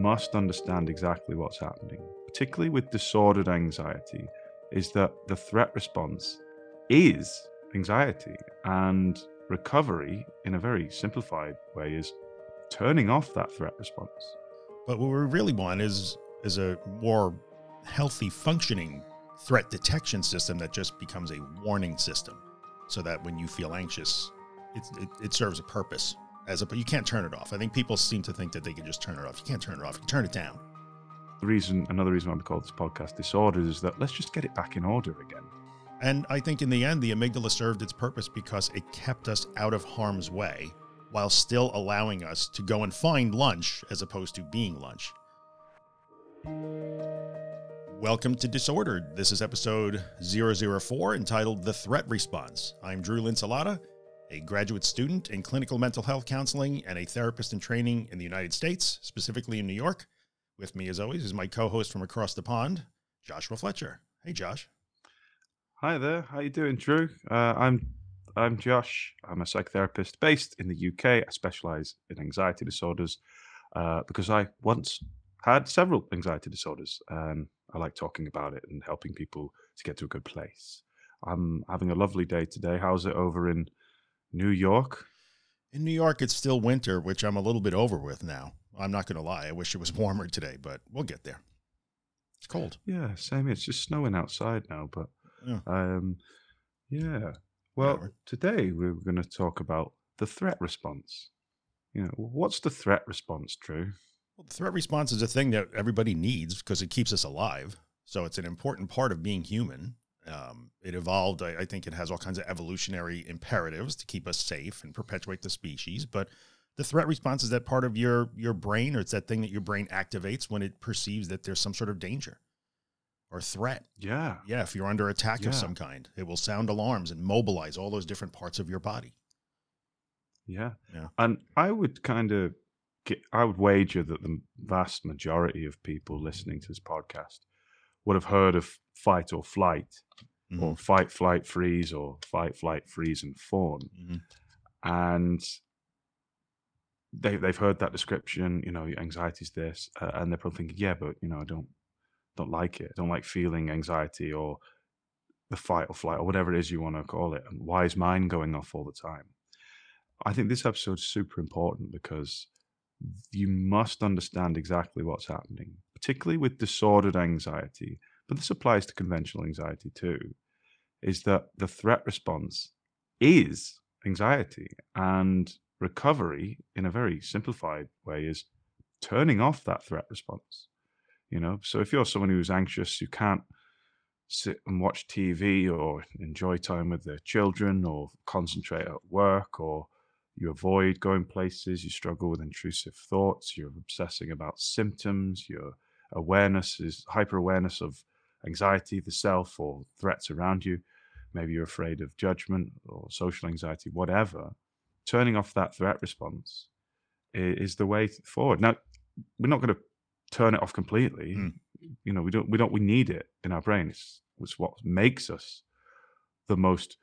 must understand exactly what's happening, particularly with disordered anxiety, is that the threat response is anxiety. And recovery, in a very simplified way, is turning off that threat response. But what we really want is is a more healthy functioning threat detection system that just becomes a warning system so that when you feel anxious, it, it, it serves a purpose as a, but you can't turn it off. I think people seem to think that they can just turn it off. You can't turn it off. You can turn it down. The reason, another reason why we call this podcast Disorders is that let's just get it back in order again. And I think in the end, the amygdala served its purpose because it kept us out of harm's way while still allowing us to go and find lunch as opposed to being lunch. Welcome to Disordered. This is episode 004 entitled The Threat Response. I'm Drew Linsalata, a graduate student in clinical mental health counseling and a therapist in training in the United States, specifically in New York. With me, as always, is my co-host from across the pond, Joshua Fletcher. Hey, Josh. Hi there. How are you doing, Drew? Uh, I'm I'm Josh. I'm a psychotherapist based in the UK. I specialize in anxiety disorders uh, because I once had several anxiety disorders. and I like talking about it and helping people to get to a good place. I'm having a lovely day today. How's it over in New York? In New York, it's still winter, which I'm a little bit over with now. I'm not going to lie. I wish it was warmer today, but we'll get there. It's cold. Yeah, same. It's just snowing outside now, but yeah. um, yeah. Well, Whatever. today we're going to talk about the threat response. You know, what's the threat response, Drew? Well, the threat response is a thing that everybody needs because it keeps us alive. So it's an important part of being human. Um, it evolved. I, I, think it has all kinds of evolutionary imperatives to keep us safe and perpetuate the species. But the threat response is that part of your your brain, or it's that thing that your brain activates when it perceives that there's some sort of danger or threat. Yeah. Yeah. If you're under attack yeah. of some kind, it will sound alarms and mobilize all those different parts of your body. Yeah. Yeah. And I would kind of I would wager that the vast majority of people listening to this podcast would have heard of fight or flight, mm-hmm. or fight, flight, freeze, or fight, flight, freeze, and fawn, mm-hmm. and they they've heard that description. You know, anxiety is this, uh, and they're probably thinking, yeah, but you know, I don't don't like it. I don't like feeling anxiety or the fight or flight or whatever it is you want to call it. And why is mine going off all the time? I think this episode is super important because you must understand exactly what's happening, particularly with disordered anxiety, but this applies to conventional anxiety too, is that the threat response is anxiety and recovery in a very simplified way is turning off that threat response. You know, so if you're someone who's anxious, you can't sit and watch TV or enjoy time with their children or concentrate at work or you avoid going places, you struggle with intrusive thoughts, you're obsessing about symptoms, your awareness is hyper awareness of anxiety, the self, or threats around you. Maybe you're afraid of judgment or social anxiety, whatever. Turning off that threat response is the way forward. Now, we're not going to turn it off completely. Mm. You know, we don't, we don't, we need it in our brain. It's, it's what makes us the most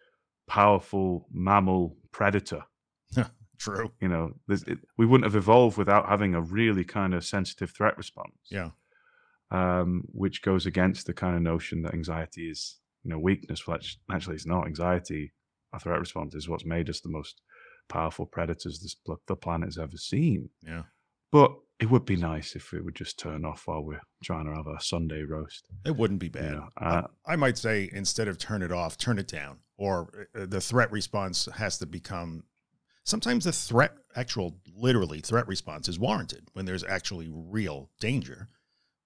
powerful mammal predator True. You know, it, we wouldn't have evolved without having a really kind of sensitive threat response. Yeah. Um, which goes against the kind of notion that anxiety is, you know, weakness. Well, actually, it's not. Anxiety, a threat response, is what's made us the most powerful predators this the planet has ever seen. Yeah. But it would be nice if it would just turn off while we're trying to have a Sunday roast. It wouldn't be bad. You know, uh, I might say instead of turn it off, turn it down, or uh, the threat response has to become sometimes the threat, actual, literally threat response is warranted when there's actually real danger.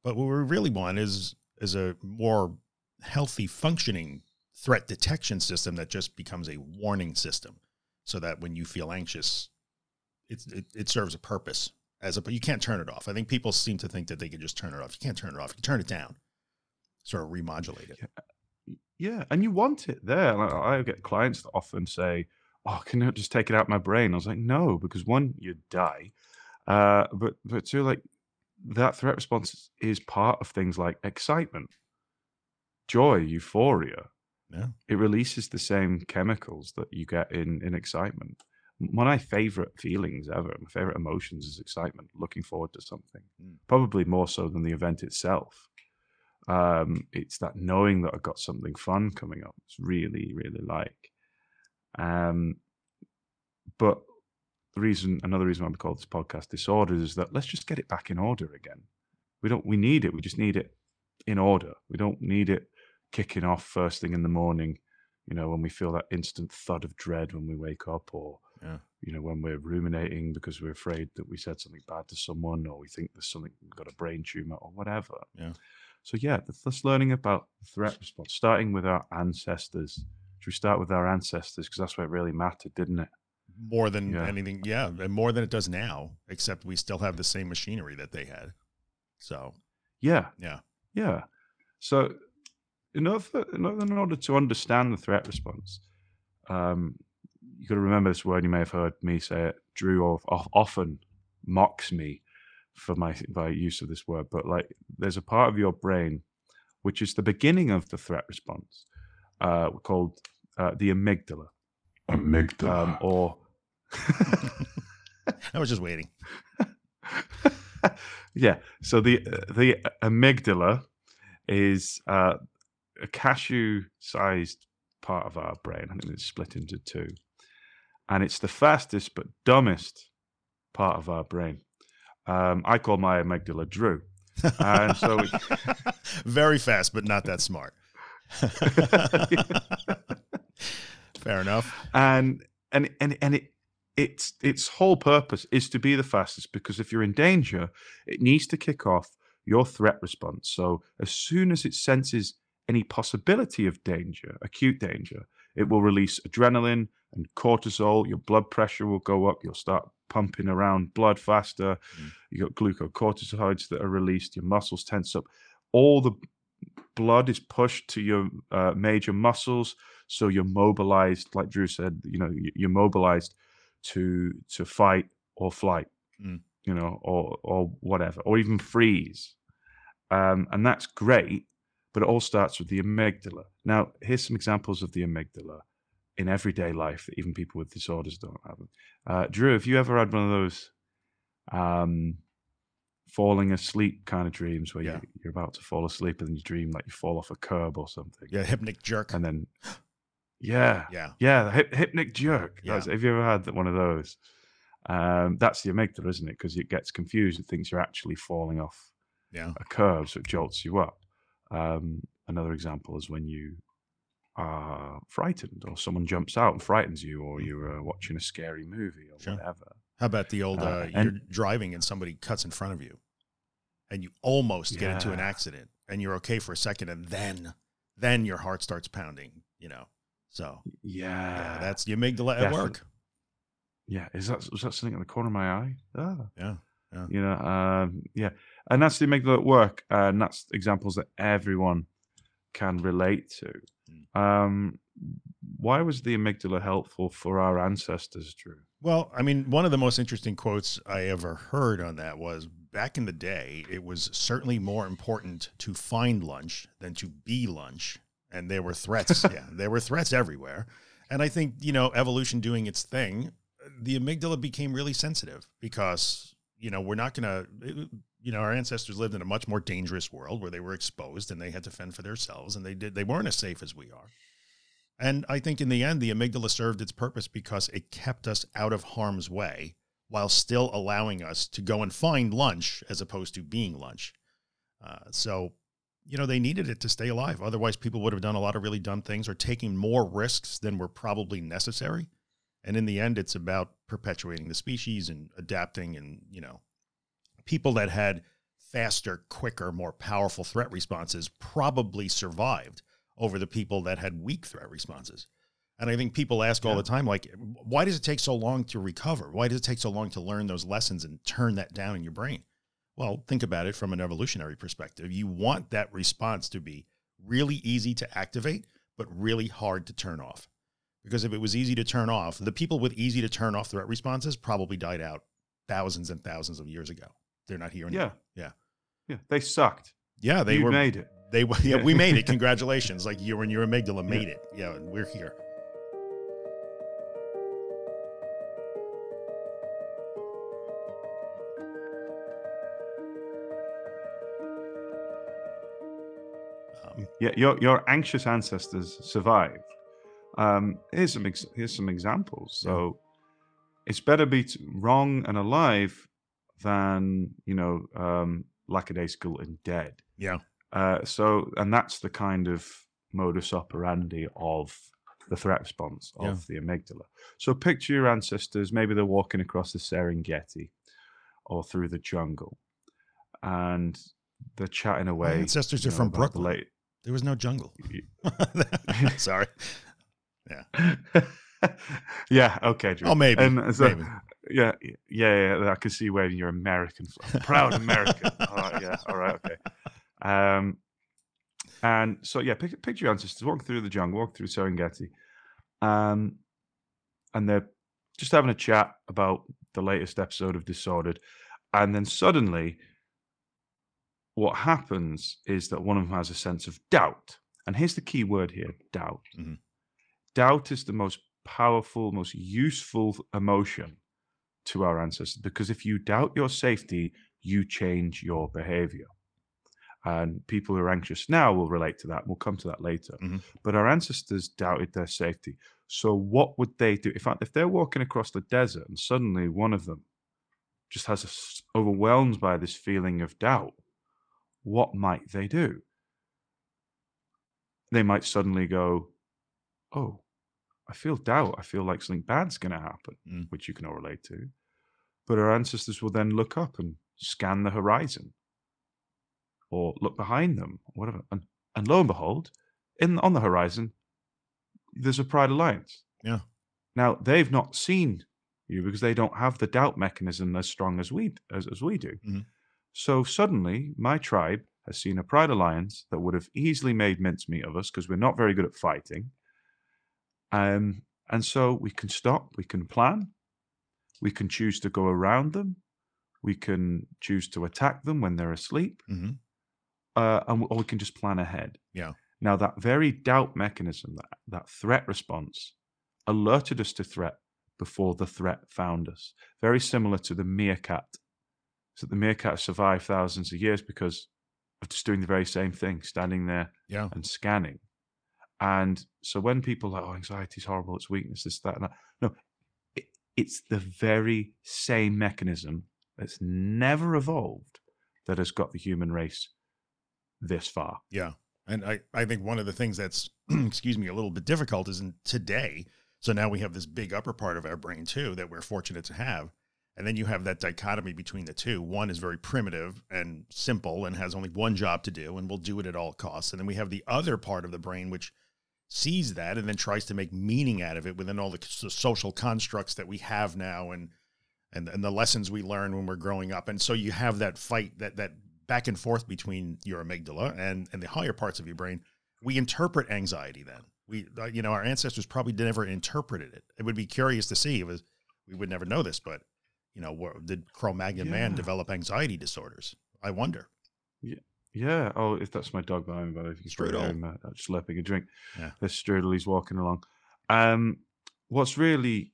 But what we really want is, is a more healthy functioning threat detection system that just becomes a warning system so that when you feel anxious, it, it, it serves a purpose as a, but you can't turn it off. I think people seem to think that they can just turn it off. You can't turn it off. You can turn it down, sort of remodulate it. Yeah. yeah. And you want it there. I get clients that often say, oh, can I just take it out my brain? I was like, no, because one, you die. Uh, but but two, like that threat response is part of things like excitement, joy, euphoria. Yeah. It releases the same chemicals that you get in in excitement. one of my favorite feelings ever, my favorite emotions is excitement, looking forward to something, mm. probably more so than the event itself. Um, it's that knowing that I've got something fun coming up. It's really, really like. Um, but the reason, another reason why we call this podcast Disorders is that let's just get it back in order again. We don't, we need it. We just need it in order. We don't need it kicking off first thing in the morning, you know, when we feel that instant thud of dread when we wake up or yeah. You know, when we're ruminating because we're afraid that we said something bad to someone or we think there's something got a brain tumor or whatever. Yeah. So yeah, that's learning about threat response, starting with our ancestors. Should we start with our ancestors because that's where it really mattered, didn't it? More than yeah. anything, yeah, and more than it does now. Except we still have the same machinery that they had. So, yeah, yeah, yeah. So, in order, in order to understand the threat response, um, you got to remember this word. You may have heard me say it. Drew often mocks me for my, my use of this word, but like there's a part of your brain which is the beginning of the threat response, uh, called uh, the amygdala. Amygdala. Um, or I was just waiting. yeah. So the the amygdala is uh, a cashew-sized part of our brain. I think it's split into two and it's the fastest but dumbest part of our brain. Um, I call my amygdala Drew, and so very fast but not that smart. Fair enough. And and and and it its its whole purpose is to be the fastest because if you're in danger, it needs to kick off your threat response. So as soon as it senses any possibility of danger, acute danger, it will release adrenaline and cortisol. Your blood pressure will go up. You'll start pumping around blood faster. Mm. You got glucocorticoids that are released. Your muscles tense up. All the blood is pushed to your uh, major muscles, so you're mobilized. Like Drew said, you know, you're mobilized to to fight or flight. Mm. You know, or or whatever, or even freeze. Um, and that's great, but it all starts with the amygdala. Now, here's some examples of the amygdala in everyday life that even people with disorders don't have. Uh, Drew, have you ever had one of those um, falling asleep kind of dreams where yeah. you, are about to fall asleep and then you dream like you fall off a curb or something? Yeah, hypnic jerk. And then, yeah, yeah, yeah, the hip, hypnic jerk. Yeah. have you ever had one of those? Um, that's the amygdala, isn't it? Because it gets confused. It thinks you're actually falling off yeah. a curb, so it jolts you up. Um, another example is when you are frightened or someone jumps out and frightens you or you're uh, watching a scary movie or sure. whatever. How about the old uh, uh, you're driving and somebody cuts in front of you and you almost yeah. get into an accident and you're okay for a second and then then your heart starts pounding, you know. So yeah, yeah that's the amygdala at work. Yeah, is that was that something in the corner of my eye? Oh. Yeah, yeah. You know, um, yeah, and that's the amygdala at work, and that's examples that everyone can relate to. Um, why was the amygdala helpful for our ancestors, Drew? Well, I mean, one of the most interesting quotes I ever heard on that was back in the day, it was certainly more important to find lunch than to be lunch. And there were threats. yeah, there were threats everywhere. And I think, you know, evolution doing its thing, the amygdala became really sensitive because, you know, we're not going to, you know, our ancestors lived in a much more dangerous world where they were exposed and they had to fend for themselves and they did they weren't as safe as we are. And I think in the end, the amygdala served its purpose because it kept us out of harm's way while still allowing us to go and find lunch as opposed to being lunch. Uh, so, you know, they needed it to stay alive. Otherwise, people would have done a lot of really dumb things or taking more risks than were probably necessary. And in the end, it's about perpetuating the species and adapting and, you know, people that had faster, quicker, more powerful threat responses probably survived over the people that had weak threat responses. And I think people ask yeah. all the time, like, why does it take so long to recover? Why does it take so long to learn those lessons and turn that down in your brain? Well, think about it from an evolutionary perspective. You want that response to be really easy to activate, but really hard to turn off. Because if it was easy to turn off, the people with easy to turn off threat responses probably died out thousands and thousands of years ago. They're not here anymore. Yeah. Yeah. Yeah. They sucked. Yeah. They you were made it. They yeah, we made it. Congratulations. Like you and your amygdala made yeah. it. Yeah, and we're here. Yeah, your your anxious ancestors survived. Um, here's some ex- here's some examples. So yeah. it's better be t- wrong and alive than you know um, lackadaisical and dead. Yeah. Uh, so and that's the kind of modus operandi of the threat response of yeah. the amygdala. So picture your ancestors. Maybe they're walking across the Serengeti or through the jungle, and they're chatting away. My ancestors are know, from Brooklyn. Late... There was no jungle. Sorry. Yeah. yeah. Okay. Drew. Oh, maybe. And so, maybe. Yeah, yeah, yeah. I can see waving your American, proud American. all right, yeah. All right. Okay. Um, and so yeah, pick, picture your ancestors walk through the jungle, walk through Serengeti, um, and they're just having a chat about the latest episode of Disordered, and then suddenly, what happens is that one of them has a sense of doubt, and here's the key word here: doubt. Mm-hmm. Doubt is the most powerful, most useful emotion to our ancestors because if you doubt your safety, you change your behavior. And people who are anxious now will relate to that. We'll come to that later. Mm-hmm. But our ancestors doubted their safety. So what would they do if if they're walking across the desert and suddenly one of them just has a, overwhelmed by this feeling of doubt? What might they do? They might suddenly go, "Oh, I feel doubt. I feel like something bad's going to happen," mm. which you can all relate to. But our ancestors will then look up and scan the horizon or look behind them, whatever. And and lo and behold, in on the horizon, there's a Pride Alliance. Yeah. Now they've not seen you because they don't have the doubt mechanism as strong as we as, as we do. Mm-hmm. So suddenly, my tribe has seen a Pride Alliance that would have easily made mincemeat of us because we're not very good at fighting. Um, and so we can stop, we can plan, we can choose to go around them, we can choose to attack them when they're asleep. Mm-hmm uh, and or we can just plan ahead. Yeah. Now that very doubt mechanism, that that threat response, alerted us to threat before the threat found us. Very similar to the meerkat. So the meerkat survived thousands of years because of just doing the very same thing, standing there yeah. and scanning. And so when people are like, oh, anxiety is horrible, it's weakness, this, that, and that. No, it, it's the very same mechanism that's never evolved that has got the human race this far. Yeah. And I, I think one of the things that's, excuse me, a little bit difficult is in today. So now we have this big upper part of our brain too that we're fortunate to have. And then you have that dichotomy between the two. One is very primitive and simple and has only one job to do and will do it at all costs. And then we have the other part of the brain which sees that and then tries to make meaning out of it within all the social constructs that we have now and and and the lessons we learn when we're growing up. And so you have that fight that that back and forth between your amygdala and, and the higher parts of your brain, we interpret anxiety then. We, uh, you know, our ancestors probably never interpreted it. It would be curious to see. It was, we would never know this, but, you know, did Cro-Magnon yeah. man develop anxiety disorders? I wonder. Yeah. Yeah. Oh, if that's my dog behind me, but if you strudel, him, uh, just slurping a drink. Yeah. This strudel, he's walking along. Um, what's really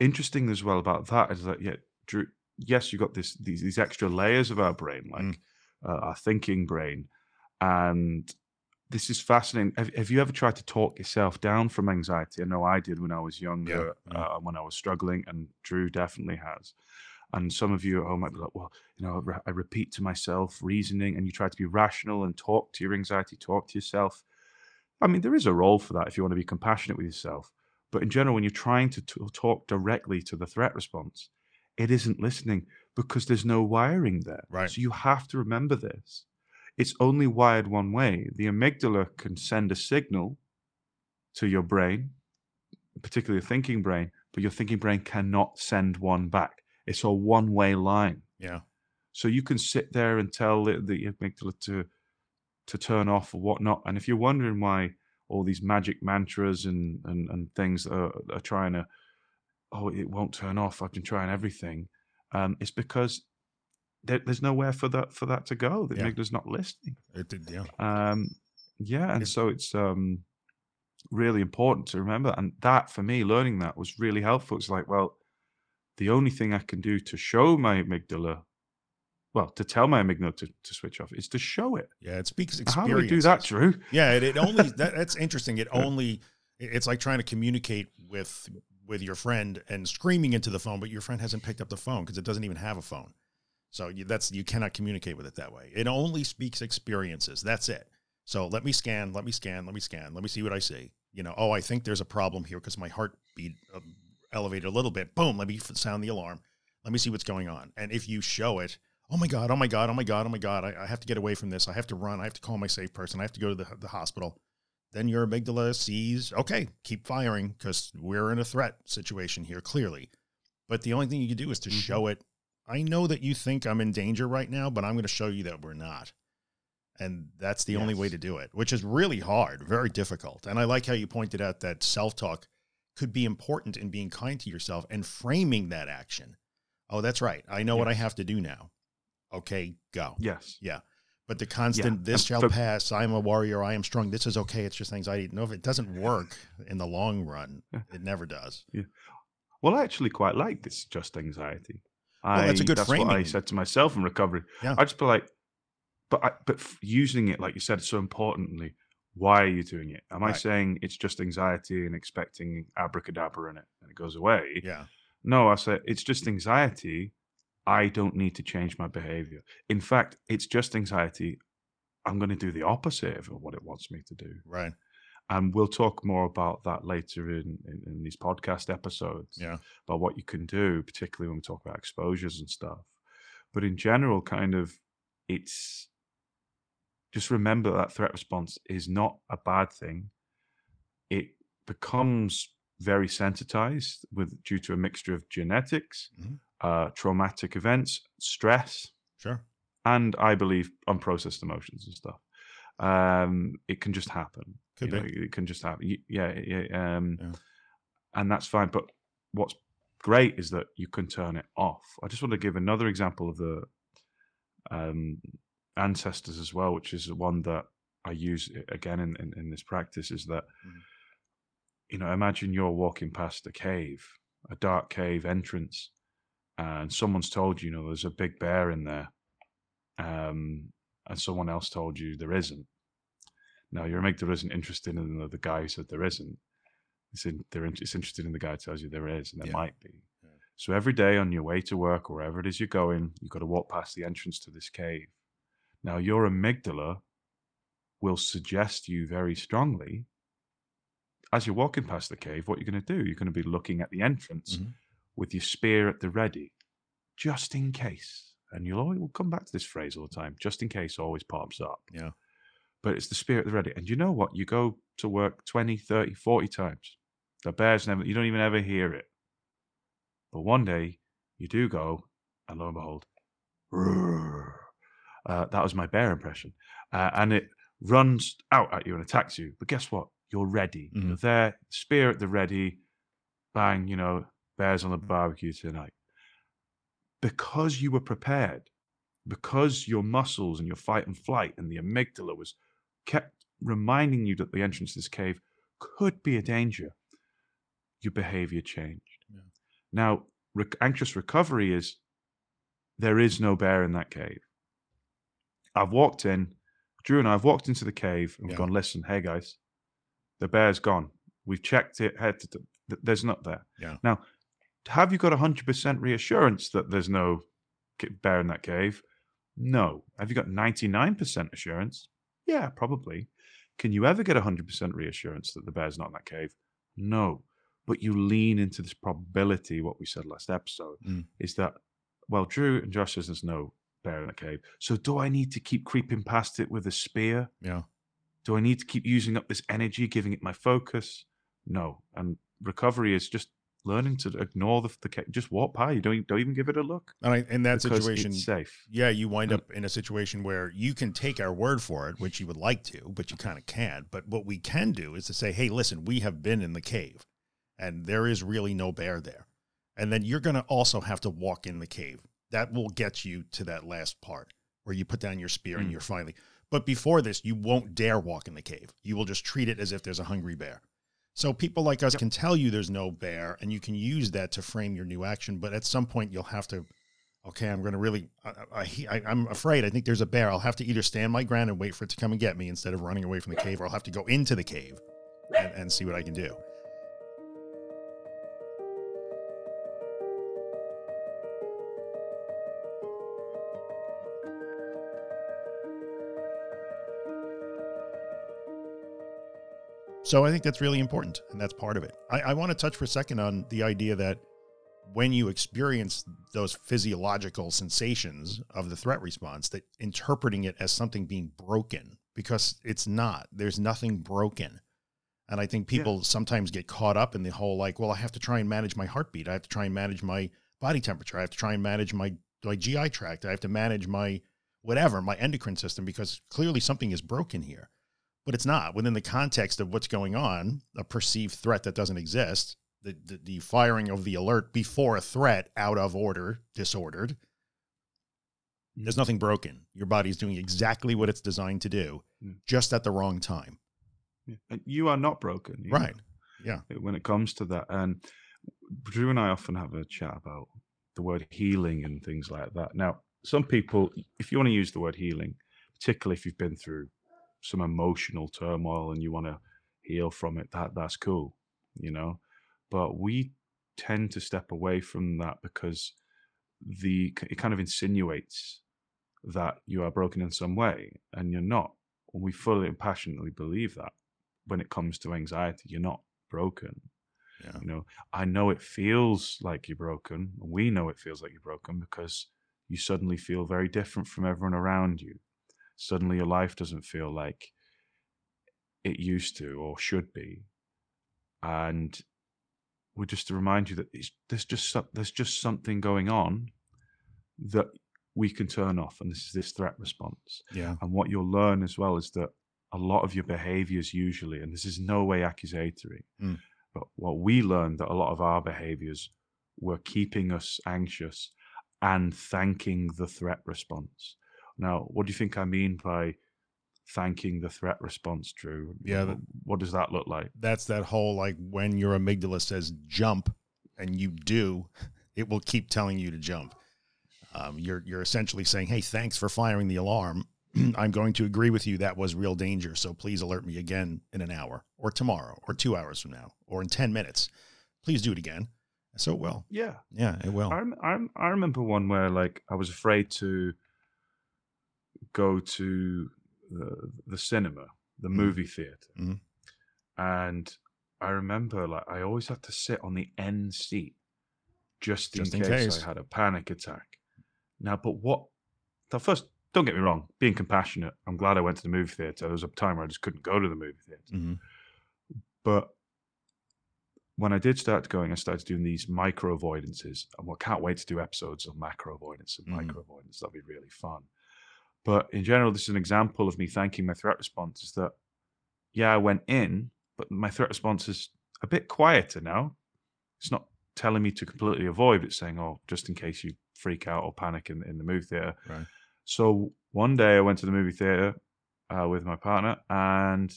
interesting as well about that is that yeah, Drew, yes, you got this these these extra layers of our brain, like mm uh, our thinking brain. And this is fascinating. Have, have, you ever tried to talk yourself down from anxiety? I know I did when I was younger, yeah, yeah. Uh, when I was struggling, and Drew definitely has. And some of you at home might be like, well, you know, I repeat to myself reasoning, and you try to be rational and talk to your anxiety, talk to yourself. I mean, there is a role for that if you want to be compassionate with yourself. But in general, when you're trying to t- talk directly to the threat response, it isn't listening because there's no wiring there. Right. So you have to remember this. It's only wired one way. The amygdala can send a signal to your brain, particularly your thinking brain, but your thinking brain cannot send one back. It's a one way line. Yeah. So you can sit there and tell the, the amygdala to to turn off or whatnot. And if you're wondering why all these magic mantras and and, and things are, are trying to, oh, it won't turn off. I've been trying everything um, it's because there, there's nowhere for that for that to go. The yeah. amygdala's not listening. It did, yeah. Um, yeah, and it, so it's um, really important to remember. And that, for me, learning that was really helpful. It's like, well, the only thing I can do to show my amygdala well, to tell my amygdala to, to switch off is to show it. Yeah, it speaks experience. How do we do that, Drew? Yeah, it, it only that, that's interesting. It only it's like trying to communicate with with your friend and screaming into the phone, but your friend hasn't picked up the phone because it doesn't even have a phone. So you, that's you cannot communicate with it that way. It only speaks experiences. That's it. So let me scan, let me scan, let me scan, let me see what I see. You know, oh, I think there's a problem here because my heartbeat uh, elevated a little bit. Boom, let me sound the alarm. Let me see what's going on. And if you show it, oh my God, oh my God, oh my God, oh my God, I, I have to get away from this. I have to run. I have to call my safe person. I have to go to the, the hospital. Then your amygdala sees, okay, keep firing because we're in a threat situation here, clearly. But the only thing you can do is to mm -hmm. show it. I know that you think I'm in danger right now, but I'm going to show you that we're not. And that's the yes. only way to do it, which is really hard, very difficult. And I like how you pointed out that self talk could be important in being kind to yourself and framing that action. Oh, that's right. I know yes. what I have to do now okay, go. Yes. Yeah. But the constant, yeah. this shall pass. I am a warrior. I am strong. This is okay. It's just anxiety. No, if it doesn't work in the long run, it never does. Yeah. Well, I actually quite like this just anxiety. Well, that's a good that's framing. what I said to myself in recovery. Yeah. I just be like, but I, but using it like you said so importantly. Why are you doing it? Am right. I saying it's just anxiety and expecting abracadabra in it and it goes away? Yeah. No, I said it's just anxiety I don't need to change my behavior. In fact, it's just anxiety. I'm going to do the opposite of what it wants me to do. Right. And we'll talk more about that later in, in, in these podcast episodes. Yeah. About what you can do, particularly when we talk about exposures and stuff. But in general, kind of, it's just remember that threat response is not a bad thing. It becomes very sensitized with due to a mixture of genetics, mm-hmm uh, traumatic events, stress, sure, and I believe unprocessed emotions and stuff. Um, it can just happen. Could be. Know, it can just happen. Yeah, yeah, um, yeah. And that's fine. But what's great is that you can turn it off. I just want to give another example of the um, ancestors as well, which is one that I use again in, in, in this practice. Is that mm. you know, imagine you're walking past a cave, a dark cave entrance, and someone's told you, you know, there's a big bear in there, um, and someone else told you there isn't. Now your amygdala isn't interested in the, the guy who said there isn't. It's, in, they're in, it's interested in the guy who tells you there is, and there yeah. might be. Yeah. So every day on your way to work, or wherever it is you're going, you've got to walk past the entrance to this cave. Now your amygdala will suggest you very strongly as you're walking past the cave, what you're going to do. You're going to be looking at the entrance. Mm-hmm with your spear at the ready, just in case. And you'll always, we'll come back to this phrase all the time. Just in case always pops up. Yeah. But it's the spirit at the ready. And you know what? You go to work 20, 30, 40 times. The bears never, you don't even ever hear it. But one day you do go, and lo and behold, uh, that was my bear impression. Uh, and it runs out at you and attacks you. But guess what? You're ready. Mm-hmm. You're there, spear at the ready, bang, you know, bears on the barbecue tonight. Because you were prepared, because your muscles and your fight and flight and the amygdala was kept reminding you that the entrance to this cave could be a danger, your behavior changed. Yeah. Now, re- anxious recovery is there is no bear in that cave. I've walked in, Drew and I have walked into the cave and yeah. gone, listen, hey guys, the bear's gone. We've checked it head to, there's not there. Yeah. Now, have you got 100% reassurance that there's no bear in that cave? No. Have you got 99% assurance? Yeah, probably. Can you ever get 100% reassurance that the bear's not in that cave? No. But you lean into this probability, what we said last episode, mm. is that, well, Drew and Josh says there's no bear in the cave. So do I need to keep creeping past it with a spear? Yeah. Do I need to keep using up this energy, giving it my focus? No. And recovery is just learning to ignore the, the just walk by. You don't don't even give it a look. And I, in that situation, safe. Yeah, you wind up in a situation where you can take our word for it, which you would like to, but you kind of can't. But what we can do is to say, "Hey, listen, we have been in the cave, and there is really no bear there." And then you're going to also have to walk in the cave. That will get you to that last part where you put down your spear mm. and you're finally. But before this, you won't dare walk in the cave. You will just treat it as if there's a hungry bear. So people like us yep. can tell you there's no bear and you can use that to frame your new action. But at some point you'll have to okay, I'm going to really, I, I, I'm afraid. I think there's a bear. I'll have to either stand my ground and wait for it to come and get me instead of running away from the cave, or I'll have to go into the cave and, and see what I can do. So I think that's really important, and that's part of it. I, I want to touch for a second on the idea that when you experience those physiological sensations of the threat response, that interpreting it as something being broken because it's not. There's nothing broken. And I think people yeah. sometimes get caught up in the whole like, well, I have to try and manage my heartbeat. I have to try and manage my body temperature. I have to try and manage my my GI tract. I have to manage my whatever, my endocrine system because clearly something is broken here. But it's not within the context of what's going on, a perceived threat that doesn't exist the, the, the firing of the alert before a threat out of order, disordered. There's nothing broken. Your body's doing exactly what it's designed to do, mm. just at the wrong time. Yeah. And you are not broken. Right. Know, yeah. When it comes to that. And Drew and I often have a chat about the word healing and things like that. Now, some people, if you want to use the word healing, particularly if you've been through some emotional turmoil and you want to heal from it, that that's cool, you know? But we tend to step away from that because the it kind of insinuates that you are broken in some way and you're not. And we fully and passionately believe that when it comes to anxiety you're not broken yeah. you know? I know it feels like you're broken we know it feels like you're broken because you suddenly feel very different from everyone around you suddenly your life doesn't feel like it used to or should be and were just to remind you that there's just there's just something going on that we can turn off, and this is this threat response. Yeah. And what you'll learn as well is that a lot of your behaviors usually, and this is no way accusatory, mm. but what we learned that a lot of our behaviors were keeping us anxious and thanking the threat response. Now, what do you think I mean by thanking the threat response, Drew. Yeah. What, what does that look like? That's that whole like when your amygdala says jump and you do, it will keep telling you to jump. Um, you're you're essentially saying, "Hey, thanks for firing the alarm. I'm going to agree with you that was real danger. So please alert me again in an hour, or tomorrow, or two hours from now, or in ten minutes. Please do it again." So it will. Yeah, yeah, it will. I I, I remember one where like I was afraid to go to the, the cinema, the mm. movie theater, mm. and I remember like I always had to sit on the end seat just, just in, in case, case, I had a panic attack. Now, but what? The first, don't get me wrong, being compassionate, I'm glad I went to the movie theater. There was a time where I just couldn't go to the movie theater, mm-hmm. but when I did start going, I started doing these micro avoidances. And I can't wait to do episodes of macro avoidance and mm. micro avoidance. That'll be really fun. But in general, this is an example of me thanking my threat response is that, yeah, I went in, but my threat response is a bit quieter now. It's not telling me to completely avoid. It's saying, oh, just in case you freak out or panic in, in the movie theater. Right. So one day I went to the movie theater uh, with my partner and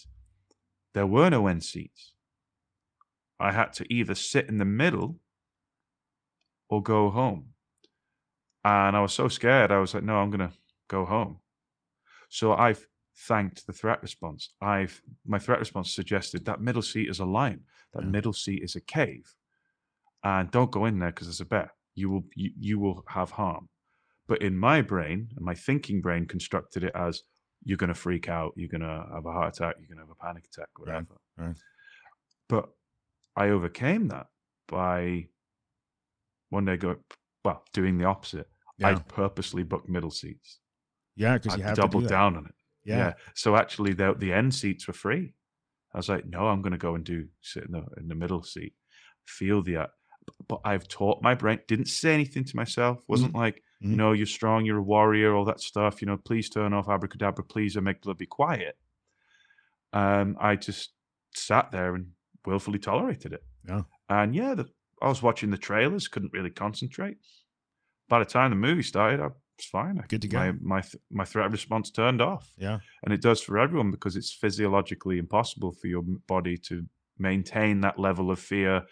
there were no end seats. I had to either sit in the middle or go home. And I was so scared. I was like, no, I'm going to go home. So I've thanked the threat response. I've my threat response suggested that middle seat is a lion. That yeah. middle seat is a cave, and don't go in there because there's a bear. You will you, you will have harm. But in my brain, my thinking brain constructed it as you're going to freak out, you're going to have a heart attack, you're going to have a panic attack, whatever. Right, right. But I overcame that by one day going well doing the opposite. Yeah. I purposely booked middle seats. Yeah, because you have doubled do down on it. Yeah. yeah. So actually, the the end seats were free. I was like, no, I'm going to go and do sit in the in the middle seat, feel the. Uh, but I've taught my brain. Didn't say anything to myself. Wasn't mm-hmm. like, mm-hmm. you know, you're strong, you're a warrior, all that stuff. You know, please turn off abracadabra. Please, amygdala, be quiet. Um, I just sat there and willfully tolerated it. Yeah. And yeah, the, I was watching the trailers, couldn't really concentrate. By the time the movie started, I it's fine. Good to go. My my, th- my threat response turned off. Yeah, and it does for everyone because it's physiologically impossible for your body to maintain that level of fear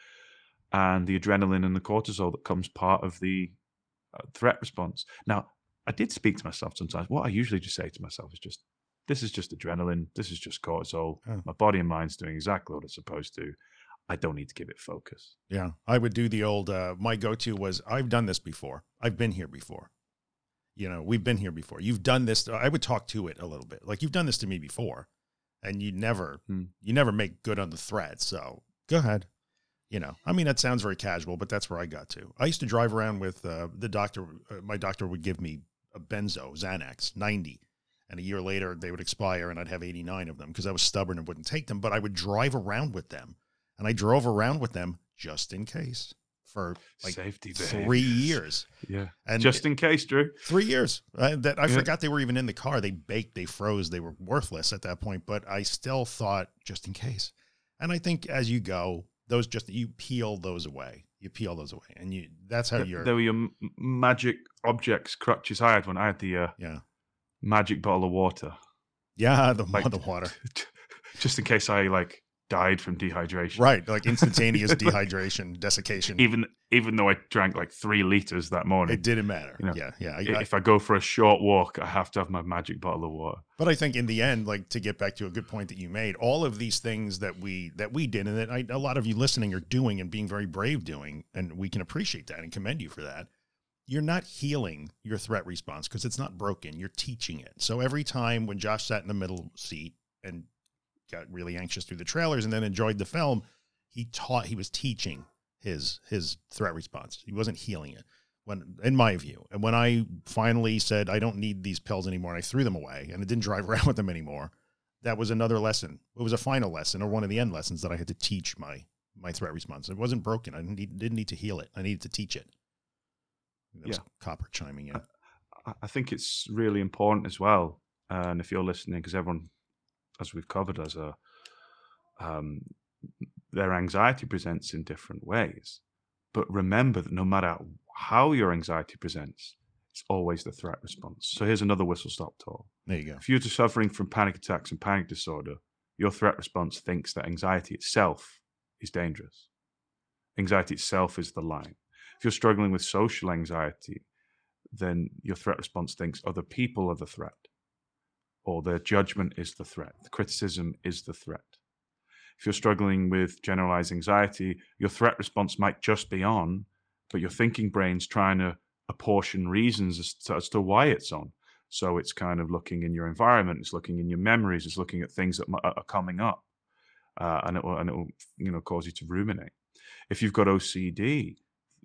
and the adrenaline and the cortisol that comes part of the threat response. Now, I did speak to myself sometimes. What I usually just say to myself is just, this is just adrenaline. This is just cortisol. Oh. My body and mind's doing exactly what it's supposed to. I don't need to give it focus. Yeah. I would do the old, uh, my go to was, I've done this before. I've been here before. You know, we've been here before. You've done this. I would talk to it a little bit. Like, you've done this to me before and you never, hmm. you never make good on the threat. So go ahead. You know, I mean, that sounds very casual, but that's where I got to. I used to drive around with uh, the doctor. Uh, my doctor would give me a benzo, Xanax, 90. And a year later, they would expire and I'd have 89 of them because I was stubborn and wouldn't take them. But I would drive around with them. And I drove around with them just in case for like Safety three years. Yeah. And just in case, Drew. Three years. I, that, I yeah. forgot they were even in the car. They baked, they froze, they were worthless at that point. But I still thought just in case. And I think as you go, those just you peel those away. You peel those away, and you that's how you're. There were your magic objects, crutches. I had one. I had the uh, yeah magic bottle of water. Yeah, the, like, the water. Just in case I like died from dehydration. Right, like instantaneous dehydration, desiccation. Even even though I drank like three liters that morning, it didn't matter. You know, yeah, yeah. I, if I, I go for a short walk, I have to have my magic bottle of water. But I think in the end, like to get back to a good point that you made, all of these things that we that we did, and that I, a lot of you listening are doing and being very brave doing, and we can appreciate that and commend you for that. You're not healing your threat response because it's not broken. You're teaching it. So every time when Josh sat in the middle seat and got really anxious through the trailers and then enjoyed the film, he taught he was teaching his his threat response. He wasn't healing it. When in my view, and when I finally said I don't need these pills anymore, and I threw them away, and I didn't drive around with them anymore, that was another lesson. It was a final lesson, or one of the end lessons that I had to teach my my threat response. It wasn't broken. I didn't need, didn't need to heal it. I needed to teach it. That yeah. copper chiming in. I, I think it's really important as well. Uh, and if you're listening, because everyone as we've covered, as a um, their anxiety presents in different ways. But remember that no matter how your anxiety presents, it's always the threat response. So here's another whistle stop tool. There you go. If you're suffering from panic attacks and panic disorder, your threat response thinks that anxiety itself is dangerous. Anxiety itself is the line. If you're struggling with social anxiety, then your threat response thinks other people are the threat or their judgment is the threat. The criticism is the threat. If you're struggling with generalized anxiety, your threat response might just be on, but your thinking brain's trying to apportion reasons as to, as to why it's on. So it's kind of looking in your environment, it's looking in your memories, it's looking at things that are coming up, uh, and it will and it will you know cause you to ruminate. If you've got OCD,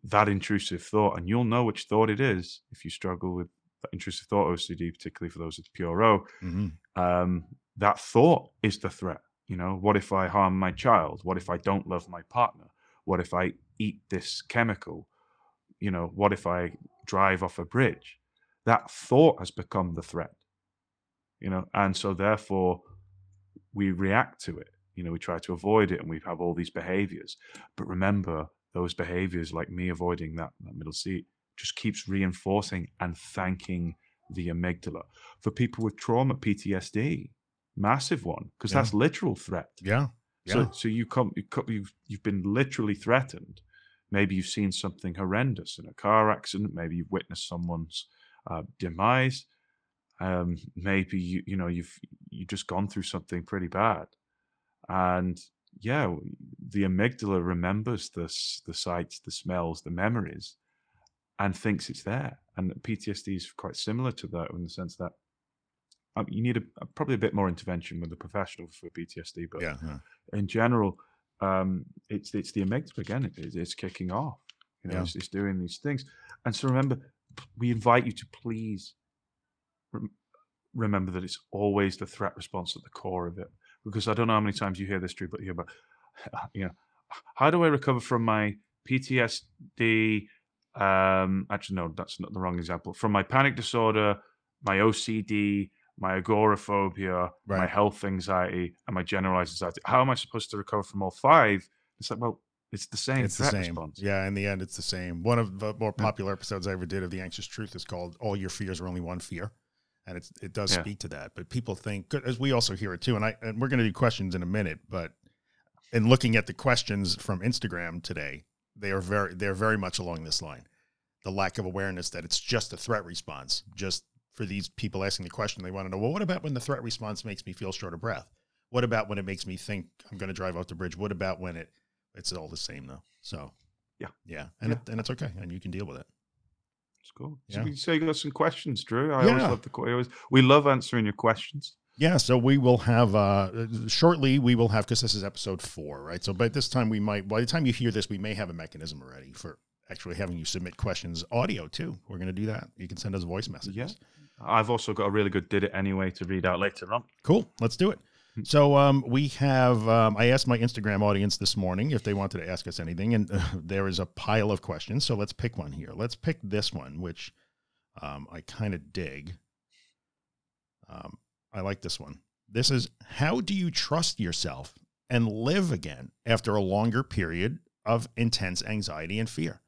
that intrusive thought, and you'll know which thought it is if you struggle with intrusive thought OCD, particularly for those with Pure O, mm-hmm. um, that thought is the threat. You know, what if I harm my child? What if I don't love my partner? What if I eat this chemical? You know, what if I drive off a bridge? That thought has become the threat. You know, and so therefore we react to it. You know, we try to avoid it and we have all these behaviors. But remember, those behaviors, like me avoiding that, that middle seat, just keeps reinforcing and thanking the amygdala. For people with trauma, PTSD, massive one, because yeah. that's literal threat. Yeah. yeah. So, so you come, you come, you've, you've been literally threatened. Maybe you've seen something horrendous in a car accident. Maybe you've witnessed someone's uh, demise. Um, maybe you, you know, you've you just gone through something pretty bad, and yeah, the amygdala remembers this, the sights, the smells, the memories, and thinks it's there. And PTSD is quite similar to that in the sense that um, you need a, probably a bit more intervention with a professional for PTSD. But yeah, yeah. in general, um, it's it's the amygdala again. It, it's kicking off. You know, yeah. it's, it's, doing these things. And so remember, we invite you to please rem- remember that it's always the threat response at the core of it. Because I don't know how many times you hear this, Drew, but here, but you know, how do I recover from my PTSD? Um, actually, no, that's not the wrong example. From my panic disorder, my OCD, my agoraphobia, right. my health anxiety, and my generalized anxiety. How am I supposed to recover from all five? It's like, well, it's the same. It's the same. Response. Yeah, in the end, it's the same. One of the more popular episodes I ever did of The Anxious Truth is called "All Your Fears Are Only One Fear," and it's it does yeah. speak to that. But people think, as we also hear it too, and I and we're going to do questions in a minute, but in looking at the questions from Instagram today, they are very they're very much along this line. the lack of awareness that it's just a threat response. Just for these people asking the question, they want to know, well, what about when the threat response makes me feel short of breath? What about when it makes me think I'm going to drive off the bridge? What about when it, it's all the same though. So yeah, yeah. And, yeah. It, and it's okay. And you can deal with it. It's cool. So yeah. So you got some questions, Drew. I yeah. always love the always we love answering your questions. Yeah, so we will have uh shortly we will have because this is episode four, right? So by this time we might by the time you hear this, we may have a mechanism already for actually having you submit questions audio too. We're gonna do that. You can send us voice messages. Yeah. I've also got a really good did it anyway to read out later on. Cool. Let's do it. Hmm. So um, we have. Um, I asked my Instagram audience this morning if they wanted to ask us anything, and uh, there is a pile of questions. So let's pick one here. Let's pick this one, which um, I kind of dig. Um, I like this one. This is how do you trust yourself and live again after a longer period of intense anxiety and fear?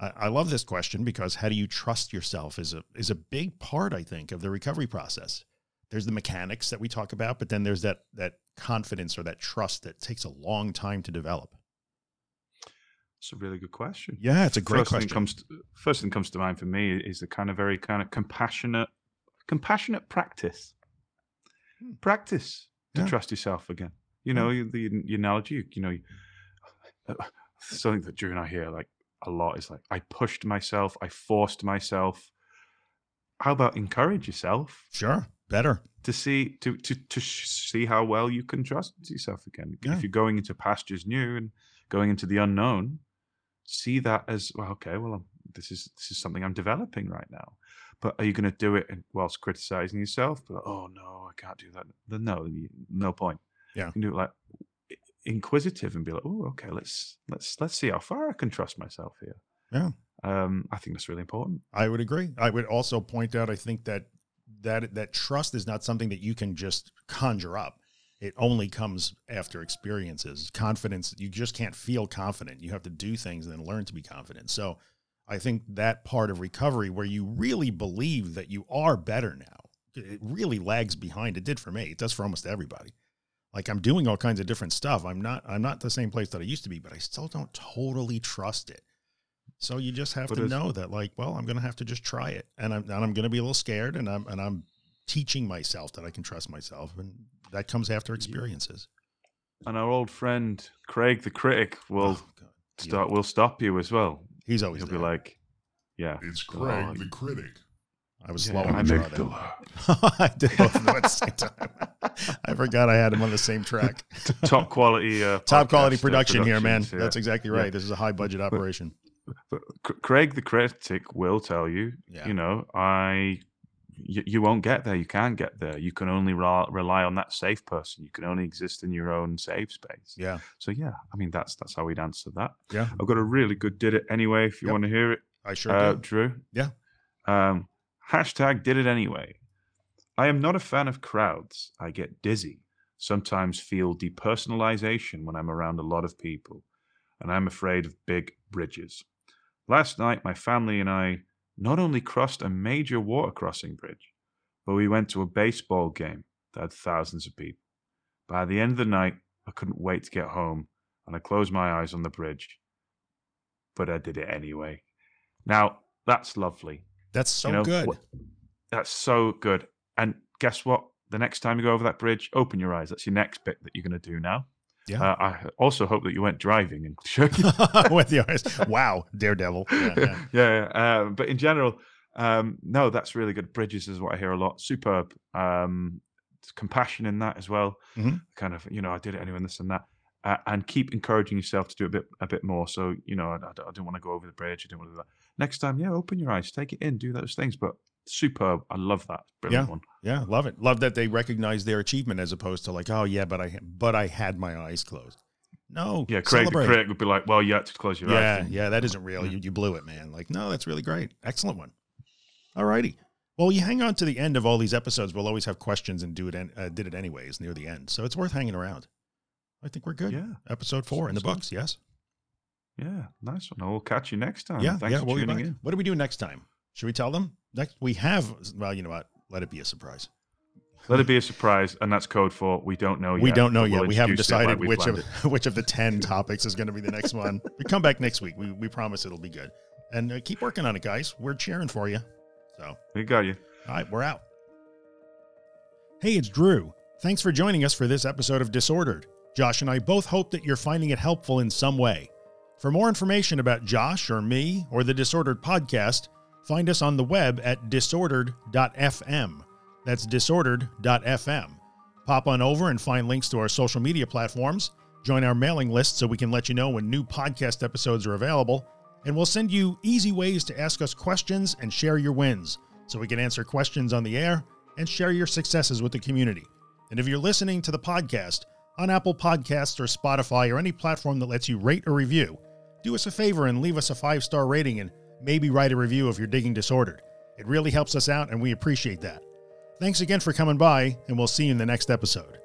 I, I love this question because how do you trust yourself is a is a big part, I think, of the recovery process. There's the mechanics that we talk about, but then there's that that confidence or that trust that takes a long time to develop. It's a really good question. Yeah, it's a great first question. Thing comes to, first thing comes to mind for me is the kind of very kind of compassionate, compassionate practice. Hmm. Practice to yeah. trust yourself again. You know, yeah. the, the analogy, you know, something that Drew and I hear like a lot is like, I pushed myself, I forced myself. How about encourage yourself? Sure, better to see to to to see how well you can trust yourself again. Yeah. If you're going into pastures new and going into the unknown, see that as well. Okay, well, I'm, this is this is something I'm developing right now. But are you going to do it whilst criticizing yourself? But oh no, I can't do that. Then no, no point. Yeah, you can do it like inquisitive and be like, oh, okay, let's let's let's see how far I can trust myself here. Yeah, um, I think that's really important. I would agree. I would also point out. I think that that that trust is not something that you can just conjure up it only comes after experiences. Confidence, you just can't feel confident. You have to do things and then learn to be confident. So I think that part of recovery where you really believe that you are better now, it really lags behind. It did for me. It does for almost everybody. Like I'm doing all kinds of different stuff. I'm not I'm not the same place that I used to be, but I still don't totally trust it. So you just have but to know that like, well, I'm going to have to just try it. And I'm and I'm going to be a little scared and I'm and I'm teaching myself that I can trust myself and that comes after experiences. And our old friend Craig the critic will oh, start will stop you as well. He's always he'll there. be like, "Yeah, it's Craig the critic." I was yeah, slow on the draw I did both of them at the same time. I forgot I had him on the same track. Top quality, uh, top quality production here, man. Yeah. That's exactly right. Yeah. This is a high budget operation. But, but Craig the critic will tell you, you know, I you, you won't get there. You can't get there. You can only re- rely on that safe person. You can only exist in your own safe space. Yeah. So yeah, I mean that's that's how we'd answer that. Yeah. I've got a really good did it anyway. If you yep. want to hear it, I sure uh, do. Drew. Yeah. Um, hashtag did it anyway. I am not a fan of crowds. I get dizzy. Sometimes feel depersonalization when I'm around a lot of people, and I'm afraid of big bridges. Last night, my family and I not only crossed a major water crossing bridge, but we went to a baseball game that had thousands of people. By the end of the night, I couldn't wait to get home, and I closed my eyes on the bridge. But I did it anyway. Now, that's lovely. That's so you know, good. That's so good. And guess what? The next time you go over that bridge, open your eyes. That's your next bit that you're going to do now. Yeah. Uh, I also hope that you went driving and with the eyes. Wow, daredevil. Yeah, yeah. yeah uh, but in general, um, no, that's really good. Bridges is what I hear a lot. Superb. Um, compassion in that as well. Mm-hmm. Kind of, you know, I did it anyway, this and that. Uh, and keep encouraging yourself to do a bit, a bit more. So, you know, I, I, I don't want to go over the bridge. I don't want to do that. Next time, yeah, open your eyes, take it in, do those things. But superb. I love that. Brilliant yeah. one. Yeah, love it. Love that they recognize their achievement as opposed to like, oh yeah, but I but I had my eyes closed. No. Yeah, Craig celebrate. the critic would be like, well, you had to close your yeah, eyes. Yeah, yeah, that isn't real. You, you blew it, man. Like, no, that's really great. Excellent one. All righty. Well, you hang on to the end of all these episodes. We'll always have questions and do it. Uh, did it anyways near the end, so it's worth hanging around. I think we're good. Yeah. Episode four in the books. Yes. Yeah, nice one. We'll catch you next time. Yeah, Thanks yeah, for we'll tuning in. What do we do next time? Should we tell them? Next, we have. Well, you know what? Let it be a surprise. Let it be a surprise, and that's code for we don't know yet. We don't know we'll yet. We haven't decided which of which of the ten topics is going to be the next one. we come back next week. We we promise it'll be good. And uh, keep working on it, guys. We're cheering for you. So, we got you. All right, we're out. Hey, it's Drew. Thanks for joining us for this episode of Disordered. Josh and I both hope that you're finding it helpful in some way. For more information about Josh or me or the Disordered podcast, find us on the web at disordered.fm. That's disordered.fm. Pop on over and find links to our social media platforms. Join our mailing list so we can let you know when new podcast episodes are available. And we'll send you easy ways to ask us questions and share your wins so we can answer questions on the air and share your successes with the community. And if you're listening to the podcast on Apple Podcasts or Spotify or any platform that lets you rate or review, do us a favor and leave us a five star rating and maybe write a review if you're digging disordered. It really helps us out and we appreciate that. Thanks again for coming by, and we'll see you in the next episode.